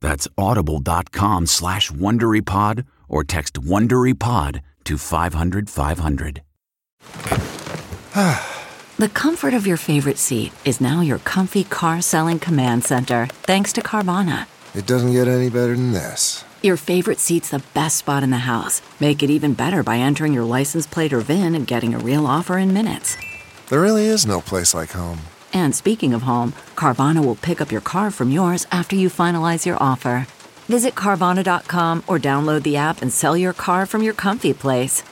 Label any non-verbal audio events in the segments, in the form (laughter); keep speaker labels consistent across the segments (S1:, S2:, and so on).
S1: That's audible.com slash WonderyPod or text WonderyPod to 500 500. (sighs)
S2: the comfort of your favorite seat is now your comfy car selling command center thanks to Carvana.
S3: It doesn't get any better than this.
S2: Your favorite seat's the best spot in the house. Make it even better by entering your license plate or VIN and getting a real offer in minutes.
S3: There really is no place like home.
S2: And speaking of home, Carvana will pick up your car from yours after you finalize your offer. Visit Carvana.com or download the app and sell your car from your comfy place.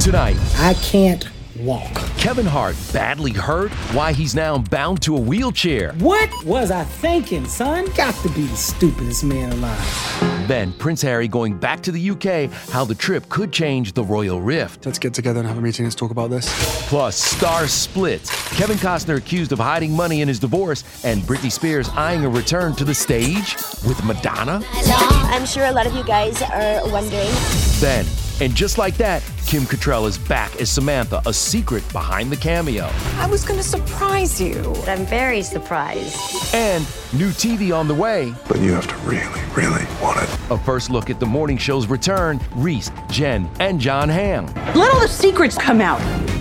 S4: Tonight,
S5: I can't walk.
S4: Kevin Hart badly hurt, why he's now bound to a wheelchair.
S5: What was I thinking, son? Got to be the stupidest man alive.
S4: Then Prince Harry going back to the UK, how the trip could change the royal rift.
S6: Let's get together and have a meeting. Let's talk about this.
S4: Plus, star splits. Kevin Costner accused of hiding money in his divorce, and Britney Spears eyeing a return to the stage with Madonna.
S7: I'm sure a lot of you guys are wondering.
S4: Then, and just like that, Kim Cattrall is back as Samantha, a secret behind the cameo.
S8: I was going to surprise you.
S7: I'm very surprised.
S4: And new TV on the way.
S3: But you have to really, really want it.
S4: A first look at the morning show's return Reese, Jen, and Jon Hamm.
S8: Let all the secrets come out.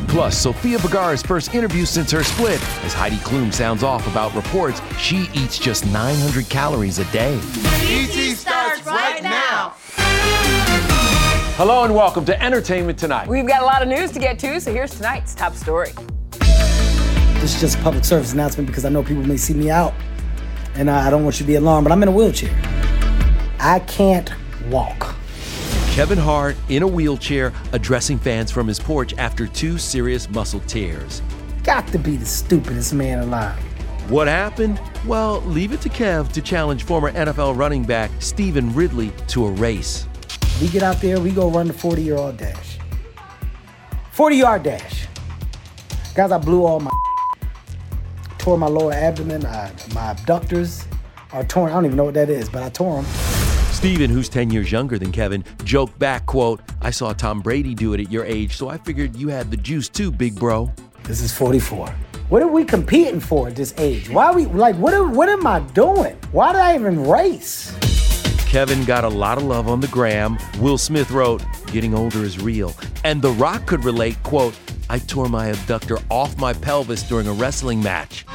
S4: Plus, Sofia Vergara's first interview since her split, as Heidi Klum sounds off about reports she eats just 900 calories a day.
S9: ET starts right now.
S10: Hello and welcome to Entertainment Tonight.
S8: We've got a lot of news to get to, so here's tonight's top story.
S5: This is just a public service announcement because I know people may see me out, and I don't want you to be alarmed, but I'm in a wheelchair. I can't walk.
S4: Kevin Hart in a wheelchair addressing fans from his porch after two serious muscle tears.
S5: Got to be the stupidest man alive.
S4: What happened? Well, leave it to Kev to challenge former NFL running back Stevan Ridley to a race.
S5: We get out there, we go run the 40 year old dash. 40 yard dash. Guys, I blew all my (laughs) tore my lower abdomen, I, my abductors are torn. I don't even know what that is, but I tore them.
S4: Steven, who's 10 years younger than Kevin, joked back, quote, I saw Tom Brady do it at your age, so I figured you had the juice too, big bro.
S5: This is 44. What are we competing for at this age? Why are we, like, what, are, what am I doing? Why did I even race?
S4: Kevin got a lot of love on the gram. Will Smith wrote, Getting older is real. And The Rock could relate, quote, I tore my abductor off my pelvis during a wrestling match.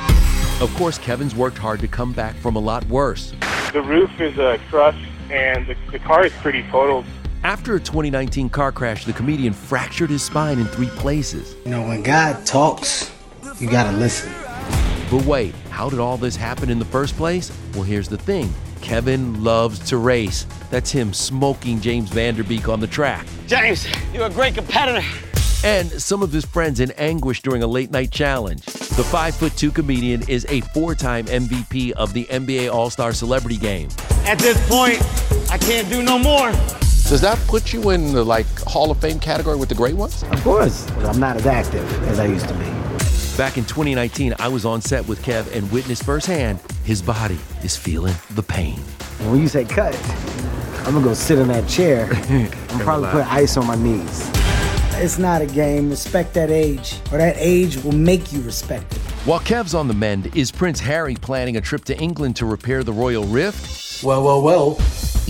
S4: Of course, Kevin's worked hard to come back from a lot worse.
S11: The roof is uh, crushed and the, the car is pretty totaled.
S4: After a 2019 car crash, the comedian fractured his spine in three places.
S5: You know, when God talks, you gotta listen.
S4: But wait, how did all this happen in the first place? Well, here's the thing Kevin loves to race. That's him smoking James Van Der Beek on the track.
S12: James, you're a great competitor.
S4: And some of his friends in anguish during a late night challenge. The 5'2 comedian is a four time MVP of the NBA All Star Celebrity Game.
S12: At this point, I can't do no more.
S4: Does that put you in the like Hall of Fame category with the great ones?
S5: Of course. I'm not as active as I used to be.
S4: Back in 2019, I was on set with Kev and witnessed firsthand his body is feeling the pain.
S5: When you say cut, I'm gonna go sit in that chair. (laughs) I'm probably put ice on my knees. It's not a game. Respect that age, or that age will make you respect it.
S4: While Kev's on the mend, is Prince Harry planning a trip to England to repair the royal rift?
S6: Well, well, well.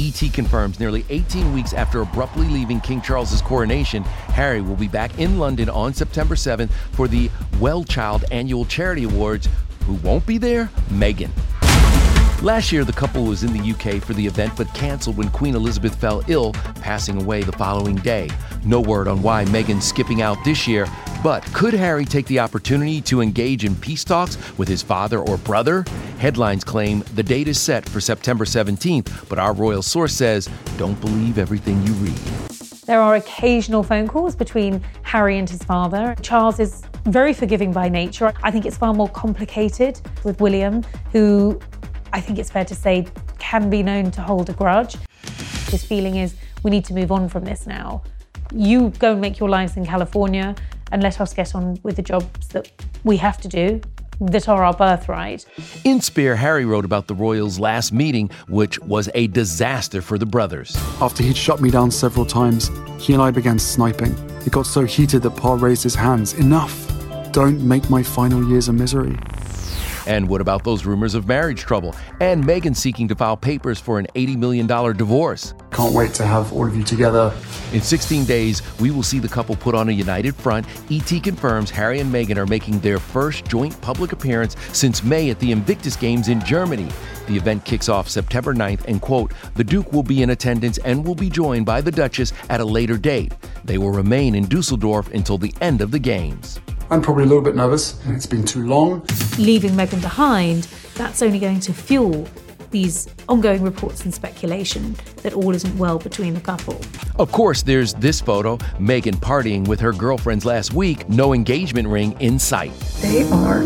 S4: ET confirms nearly 18 weeks after abruptly leaving King Charles's coronation, Harry will be back in London on September 7th for the Well Child Annual Charity Awards. Who won't be there? Meghan. Last year, the couple was in the UK for the event but canceled when Queen Elizabeth fell ill, passing away the following day. No word on why Meghan's skipping out this year, but could Harry take the opportunity to engage in peace talks with his father or brother? Headlines claim the date is set for September 17th, but our royal source says don't believe everything you read.
S13: There are occasional phone calls between Harry and his father. Charles is very forgiving by nature. I think it's far more complicated with William, who I think it's fair to say can be known to hold a grudge. His feeling is we need to move on from this now. You go and make your lives in California and let us get on with the jobs that we have to do that are our birthright.
S4: In Spare, Harry wrote about the Royals' last meeting, which was a disaster for the brothers.
S6: After he'd shut me down several times, he and I began sniping. It got so heated that Pa raised his hands. Enough! Don't make my final years a misery.
S4: And what about those rumors of marriage trouble? And Meghan seeking to file papers for an $80 million divorce.
S6: Can't wait to have all of you together.
S4: In 16 days, we will see the couple put on a united front. ET confirms Harry and Meghan are making their first joint public appearance since May at the Invictus Games in Germany. The event kicks off September 9th, and quote, the Duke will be in attendance and will be joined by the Duchess at a later date. They will remain in Dusseldorf until the end of the Games.
S6: I'm probably a little bit nervous. It's been too long.
S13: Leaving Meghan behind, that's only going to fuel these ongoing reports and speculation that all isn't well between the couple.
S4: Of course, there's this photo Meghan partying with her girlfriends last week, no engagement ring in sight.
S14: They are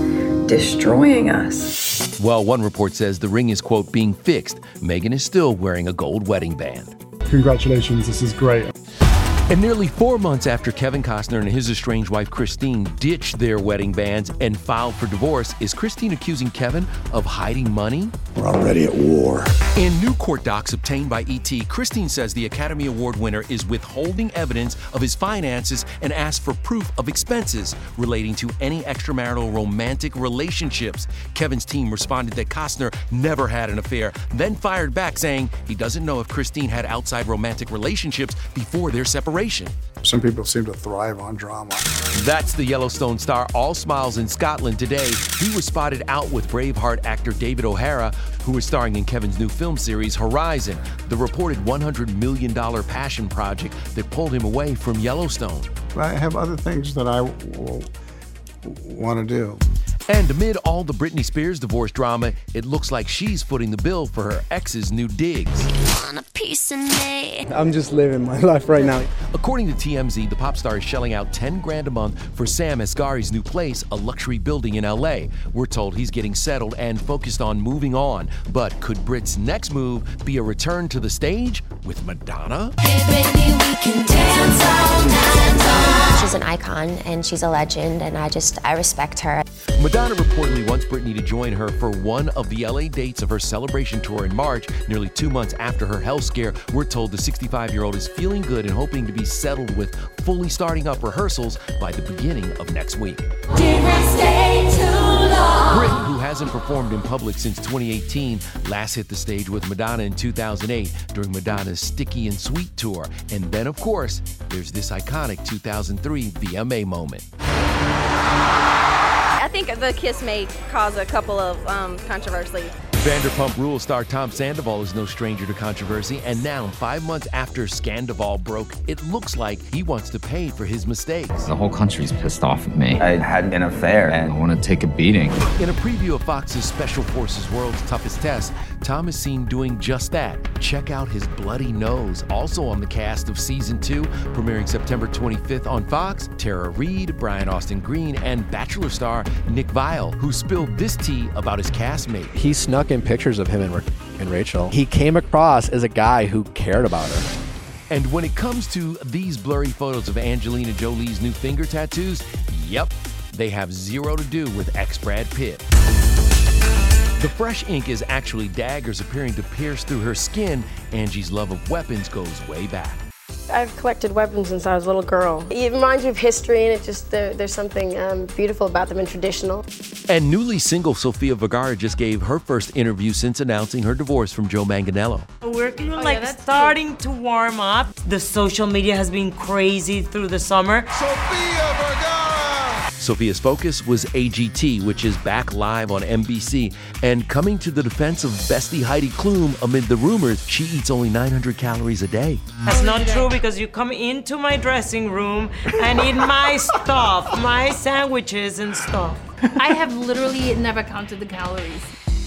S14: destroying us.
S4: Well, one report says the ring is, quote, being fixed. Meghan is still wearing a gold wedding band.
S6: Congratulations, this is great.
S4: And nearly four months after Kevin Costner and his estranged wife Christine ditched their wedding bands and filed for divorce, is Christine accusing Kevin of hiding money?
S3: We're already at war.
S4: In new court docs obtained by ET, Christine says the Academy Award winner is withholding evidence of his finances and asks for proof of expenses relating to any extramarital romantic relationships. Kevin's team responded that Costner never had an affair, then fired back saying he doesn't know if Christine had outside romantic relationships before their separation.
S6: Some people seem to thrive on drama.
S4: That's the Yellowstone star, all smiles in Scotland today. He was spotted out with Braveheart actor David O'Hara, who is starring in Kevin's new film series Horizon, the reported $100 million passion project that pulled him away from Yellowstone.
S15: I have other things that I want to do.
S4: And amid all the Britney Spears divorce drama, it looks like she's footing the bill for her ex's new digs.
S5: I'm just living my (laughs) life right now.
S4: According to TMZ, the pop star is shelling out 10 grand a month for Sam Asghari's new place, a luxury building in LA. We're told he's getting settled and focused on moving on. But could Brit's next move be a return to the stage with Madonna?
S7: She's an icon and she's a legend, and I just I respect her.
S4: Madonna reportedly wants Britney to join her for one of the LA dates of her celebration tour in March, nearly two months after her health scare. We're told the 65 year old is feeling good and hoping to be settled with fully starting up rehearsals by the beginning of next week. Brit, who hasn't performed in public since 2018, last hit the stage with Madonna in 2008 during Madonna's Sticky and Sweet tour. And then, of course, there's this iconic 2003 VMA moment.
S16: I think the kiss may cause a couple of um, controversies.
S4: Vanderpump Rules star Tom Sandoval is no stranger to controversy, and now, five months after Scandoval broke, it looks like he wants to pay for his mistakes.
S17: The whole country's pissed off at me. I had an affair and I want to take a beating.
S4: In a preview of Fox's Special Forces World's Toughest Test, Tom is seen doing just that. Check out his bloody nose. Also on the cast of season two, premiering September 25th on Fox, Tara Reid, Brian Austin Green, and Bachelor star Nick Viall, who spilled this tea about his castmate.
S18: He snuck in pictures of him and, and Rachel. He came across as a guy who cared about her.
S4: And when it comes to these blurry photos of Angelina Jolie's new finger tattoos, yep, they have zero to do with ex Brad Pitt. The fresh ink is actually daggers appearing to pierce through her skin. Angie's love of weapons goes way back.
S18: I've collected weapons since I was a little girl. It reminds me of history, and it just there, there's something um, beautiful about them and traditional.
S4: And newly single Sofia Vergara just gave her first interview since announcing her divorce from Joe Manganiello.
S19: We're kind of oh, like yeah, starting true. to warm up. The social media has been crazy through the summer.
S9: Sofia Vergara!
S4: Sofia's focus was AGT, which is back live on NBC, and coming to the defense of bestie Heidi Klum amid the rumors she eats only 900 calories a day.
S19: That's oh, not true because you come into my dressing room and eat my (laughs) stuff, my sandwiches and stuff.
S20: I have literally never counted the calories.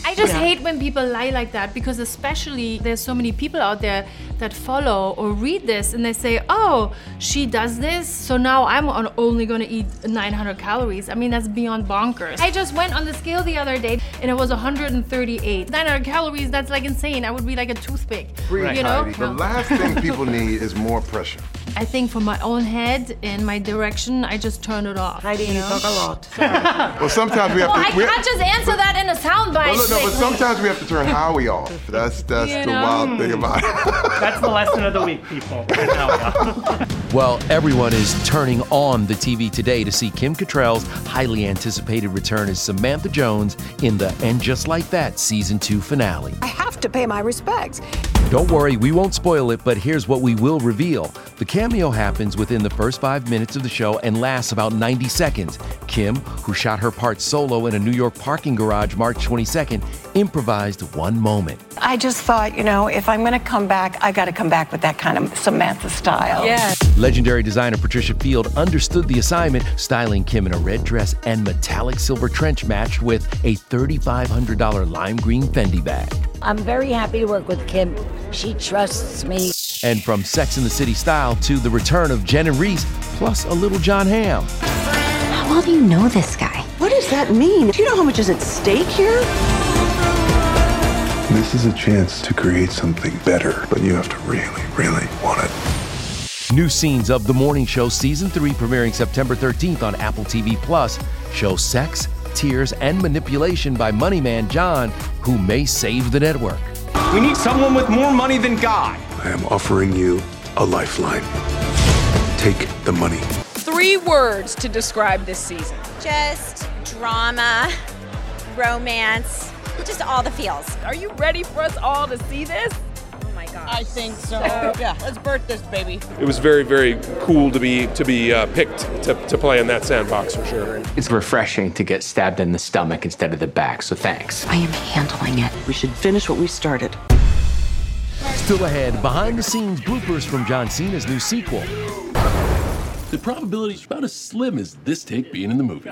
S20: I just yeah. hate when people lie like that because especially there's so many people out there that follow or read this and they say, "Oh, she does this, so now I'm only going to eat 900 calories." I mean, that's beyond bonkers. I just went on the scale the other day and it was 138. 900 calories, that's like insane. I would be like a toothpick.
S3: Right.
S20: You know?
S3: The last thing people need is more pressure.
S20: I think for my own head and my direction, I just turn it off.
S19: Heidi, you, know? you talk a lot. (laughs)
S3: well, sometimes we have
S20: well,
S3: to.
S20: I can't just answer that in a soundbite.
S3: Well, look, no, but sometimes we have to turn (laughs) Howie off. That's that's you the know? wild thing about it. (laughs)
S21: that's the lesson of the week, people.
S4: well, everyone is turning on the TV today to see Kim Cattrall's highly anticipated return as Samantha Jones in the And Just Like That season two finale.
S22: I have to pay my respects.
S4: Don't worry, we won't spoil it, but here's what we will reveal. The cameo happens within the first five minutes of the show and lasts about 90 seconds. Kim, who shot her part solo in a New York parking garage March 22nd, improvised one moment.
S22: I just thought, you know, if I'm going to come back, I got to come back with that kind of Samantha style.
S20: Yeah.
S4: Legendary designer Patricia Field understood the assignment, styling Kim in a red dress and metallic silver trench matched with a $3,500 lime green Fendi bag.
S23: I'm very happy to work with Kim. She trusts me.
S4: And from Sex in the City style to the return of Jen and Reese, plus a little Jon Hamm.
S7: How well do you know this guy?
S22: What does that mean? Do you know how much is at stake here?
S3: This is a chance to create something better, but you have to really, really want it.
S4: New scenes of The Morning Show Season 3 premiering September 13th on Apple TV Plus show sex, tears, and manipulation by money man Jon, who may save the network.
S21: We need someone with more money than God.
S3: I am offering you a lifeline. Take the money.
S8: Three words to describe this season
S24: just drama, romance, just all the feels.
S8: Are you ready for us all to see this?
S19: I think so. yeah, let's birth this baby.
S25: It was very, very cool to be to be uh, picked to, to play in that sandbox for sure.
S17: It's refreshing to get stabbed in the stomach instead of the back, so thanks.
S7: I am handling it.
S22: We should finish what we started.
S4: Still ahead, behind the scenes bloopers from John Cena's new sequel.
S26: The probability is about as slim as this take being in the movie.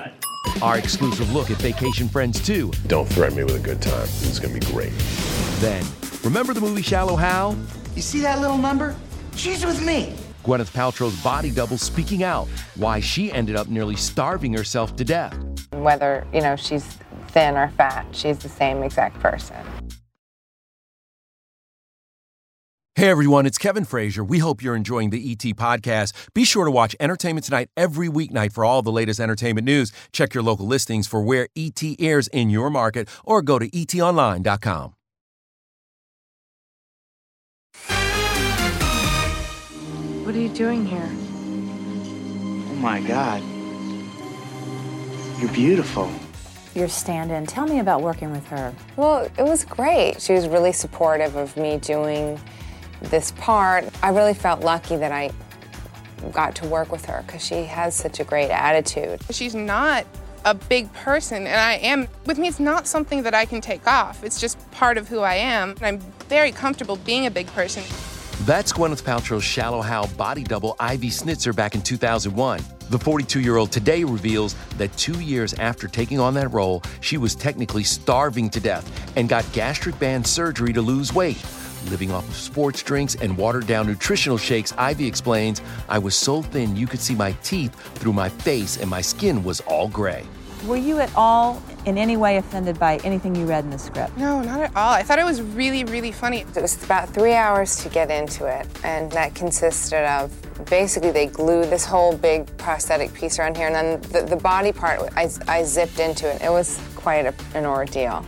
S4: Our exclusive look at Vacation Friends 2.
S3: Don't threaten me with a good time. It's going to be great.
S4: Then, remember the movie Shallow Hal?
S22: You see that little number? She's with me.
S4: Gwyneth Paltrow's body double speaking out why she ended up nearly starving herself to death.
S27: Whether, you know, she's thin or fat, she's the same exact person.
S4: Hey everyone, it's Kevin Frazier. We hope you're enjoying the ET podcast. Be sure to watch Entertainment Tonight every weeknight for all the latest entertainment news. Check your local listings for where ET airs in your market or go to etonline.com.
S14: What are you doing here?
S28: Oh my God. You're beautiful.
S29: Your stand in. Tell me about working with her.
S27: Well, it was great. She was really supportive of me doing this part. I really felt lucky that I got to work with her because she has such a great attitude.
S30: She's not a big person, and I am. With me, it's not something that I can take off. It's just part of who I am. And I'm very comfortable being a big person.
S4: That's Gwyneth Paltrow's Shallow Hal body double Ivy Snitzer back in 2001. The 42 year old today reveals that two years after taking on that role, she was technically starving to death and got gastric band surgery to lose weight. Living off of sports drinks and watered down nutritional shakes, Ivy explains, I was so thin you could see my teeth through my face and my skin was all gray.
S29: Were you at all in any way offended by anything you read in the script?
S30: No, not at all. I thought it was really, really funny.
S27: It was about three hours to get into it, and that consisted of basically they glued this whole big prosthetic piece around here, and then the, the body part, I, I zipped into it. It was quite a, an ordeal.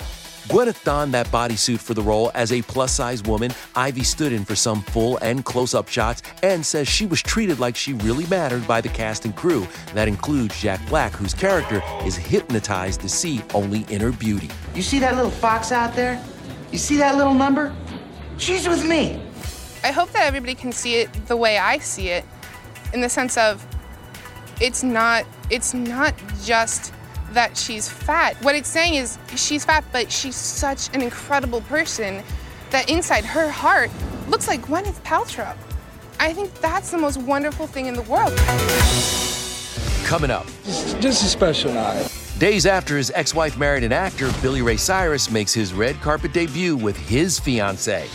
S4: Gwyneth donned that bodysuit for the role as a plus size woman. Ivy stood in for some full and close up shots and says she was treated like she really mattered by the cast and crew. That includes Jack Black, whose character is hypnotized to see only inner beauty.
S28: You see that little fox out there? You see that little number? She's with me.
S30: I hope that everybody can see it the way I see it, in the sense of it's not it's not just that she's fat. What it's saying is she's fat, but she's such an incredible person that inside her heart looks like Gwyneth Paltrow. I think that's the most wonderful thing in the world.
S4: Coming up.
S31: Just a special night.
S4: Days after his ex wife married an actor, Billy Ray Cyrus makes his red carpet debut with his fiancee.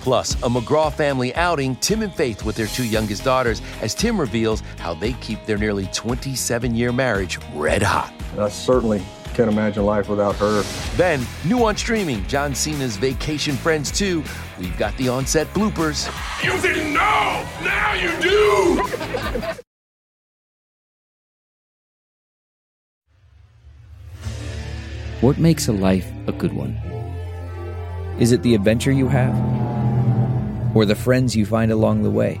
S4: Plus, a McGraw family outing, Tim and Faith with their two youngest daughters, as Tim reveals how they keep their nearly 27 year marriage red hot.
S32: I certainly can't imagine life without her.
S4: Then, new on streaming, John Cena's Vacation Friends 2. We've got the on-set bloopers.
S9: You didn't know! Now you do!
S33: What makes a life a good one? Is it the adventure you have? Or the friends you find along the way?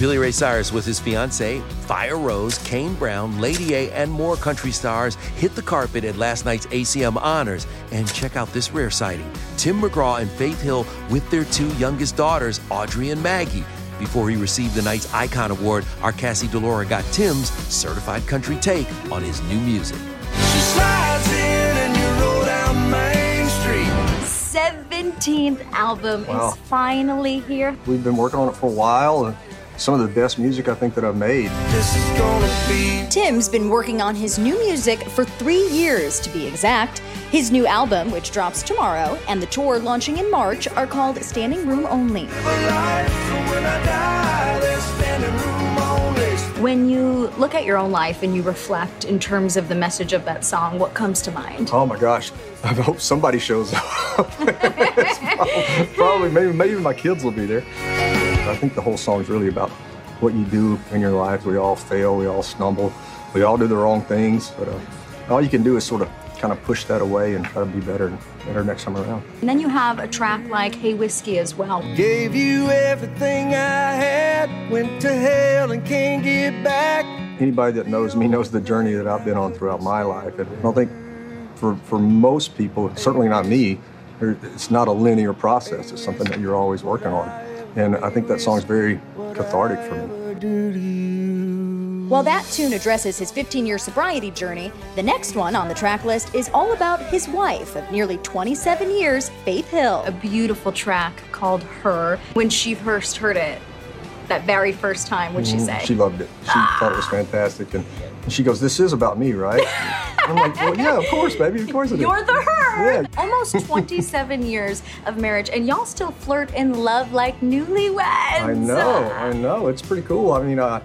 S4: Billy Ray Cyrus with his fiancee, Firerose, Kane Brown, Lady A, and more country stars hit the carpet at last night's ACM Honors. And check out this rare sighting Tim McGraw and Faith Hill with their two youngest daughters, Audrey and Maggie. Before he received the night's Icon Award, our Cassie DiLaura got Tim's certified country take on his new music.
S34: 17th album
S32: Wow.
S34: is finally here.
S32: We've been working on it for a while, and some of the best music I think that I've made.
S35: Tim's been working on his new music for three years, to be exact. His new album, which drops tomorrow, and the tour launching in March, are called Standing Room Only.
S34: When you look at your own life and you reflect in terms of the message of that song, what comes to mind?
S32: Oh my gosh, (laughs) I hope somebody shows up. (laughs) Probably, maybe, maybe my kids will be there. I think the whole song is really about what you do in your life. We all fail, we all stumble, we all do the wrong things, but uh, all you can do is sort of kind of push that away and try to be better, better next time around.
S34: And then you have a track like Hey Whiskey as well.
S36: Gave you everything I had, went to hell and can't get back.
S32: Anybody that knows me knows the journey that I've been on throughout my life. And I don't think for, for most people, certainly not me, it's not a linear process. It's something that you're always working on. And I think that song's very cathartic for me.
S35: While that tune addresses his 15 year sobriety journey, the next one on the track list is all about his wife of nearly 27 years, Faith Hill.
S34: A beautiful track called Her. When she first heard it, that very first time, what'd she
S32: Mhm.
S34: say?
S32: She loved it. She thought it was fantastic. And she goes, This is about me, right? (laughs) I'm like, Well, yeah, of course, baby. Of course it is.
S34: You're the her.
S32: Yeah.
S34: Almost (laughs) 27 years of marriage, and y'all still flirt and love like newlyweds.
S32: I know, I know. It's pretty cool. I mean, uh,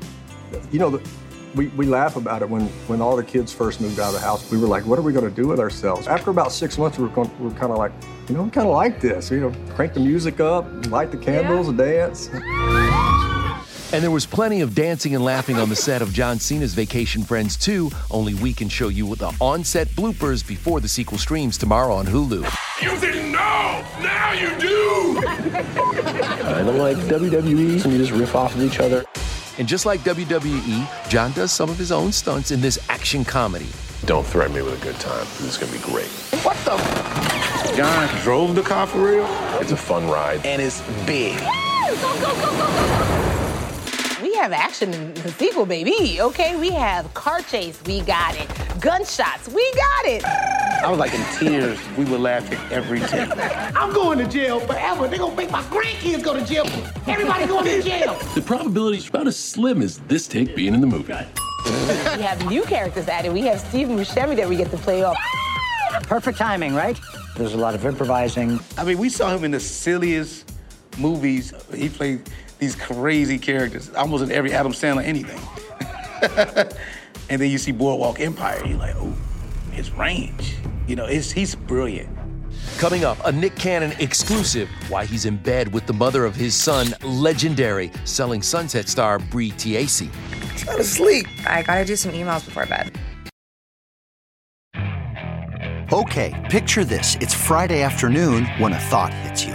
S32: you know, the, we, we laugh about it when, when all the kids first moved out of the house. We were like, what are we going to do with ourselves? After about six months, we were, going, we were kind of like, you know, we kind of like this. You know, crank the music up, light the candles, dance.
S4: And there was plenty of dancing and laughing on the set of John Cena's Vacation Friends 2. Only we can show you the on-set bloopers before the sequel streams tomorrow on Hulu.
S9: You didn't know! Now you do!
S17: I don't like WWE, and you just riff off of each other.
S4: And just like WWE, John does some of his own stunts in this action comedy.
S26: Don't threaten me with a good time. This is gonna be great.
S17: What the?
S26: John drove the car for real? It's a fun ride.
S28: And it's big.
S37: We have action in the sequel, baby. Okay, we have car chase. We got it. Gunshots. We got it.
S28: I was like in tears. We were laughing every take. (laughs) I'm going to jail forever. They're gonna make my grandkids go to jail. Everybody going to jail. (laughs)
S26: The probability is about as slim as this take being in the movie.
S37: we have new characters added. We have Stephen Buscemi that we get to play off.
S38: Perfect timing, right? There's a lot of improvising.
S28: I mean, we saw him in the silliest movies. He played these crazy characters, almost in every Adam Sandler anything. (laughs) and then you see Boardwalk Empire, you're like, oh, his range. You know, it's, he's brilliant.
S4: Coming up, a Nick Cannon exclusive why he's in bed with the mother of his son, legendary selling Sunset star Bree Tiesi.
S39: Trying to sleep.
S27: I gotta do some emails before bed.
S40: Okay, picture this. It's Friday afternoon when a thought hits you.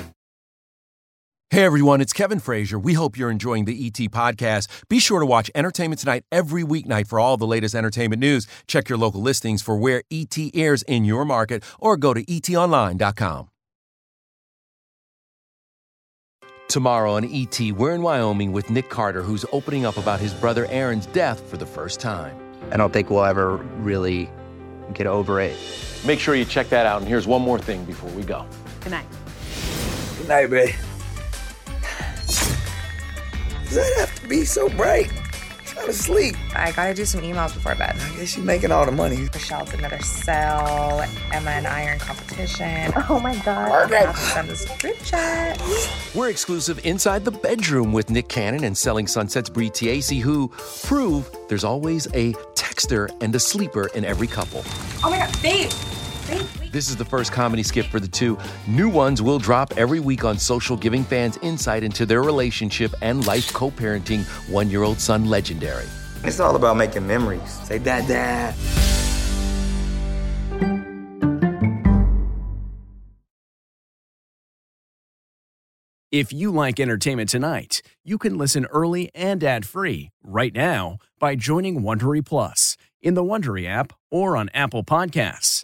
S4: Hey everyone, it's Kevin Frazier. We hope you're enjoying the ET podcast. Be sure to watch Entertainment Tonight every weeknight for all the latest entertainment news. Check your local listings for where ET airs in your market or go to etonline.com. Tomorrow on ET, we're in Wyoming with Nick Carter, who's opening up about his brother Aaron's death for the first time.
S17: I don't think we'll ever really get over it.
S4: Make sure you check that out. And here's one more thing before we go.
S37: Good night.
S38: Good night, babe.
S39: Does that have to be so bright? Trying to sleep.
S27: I gotta do some emails before bed.
S39: I guess you're making all the money.
S27: Michelle's another cell. Emma and I are in competition.
S37: Oh my god.
S27: Margaret. I have to send this group chat.
S4: We're exclusive inside the bedroom with Nick Cannon and Selling Sunset's Bree Tiesi, who prove there's always a texter and a sleeper in every couple.
S27: Oh my god, babe.
S4: This is the first comedy skit for the two. New ones will drop every week on social, giving fans insight into their relationship and life co parenting one year old son legendary.
S39: It's all about making memories. Say, Dad, Dad.
S41: If you like entertainment tonight, you can listen early and ad free right now by joining Wondery Plus in the Wondery app or on Apple Podcasts.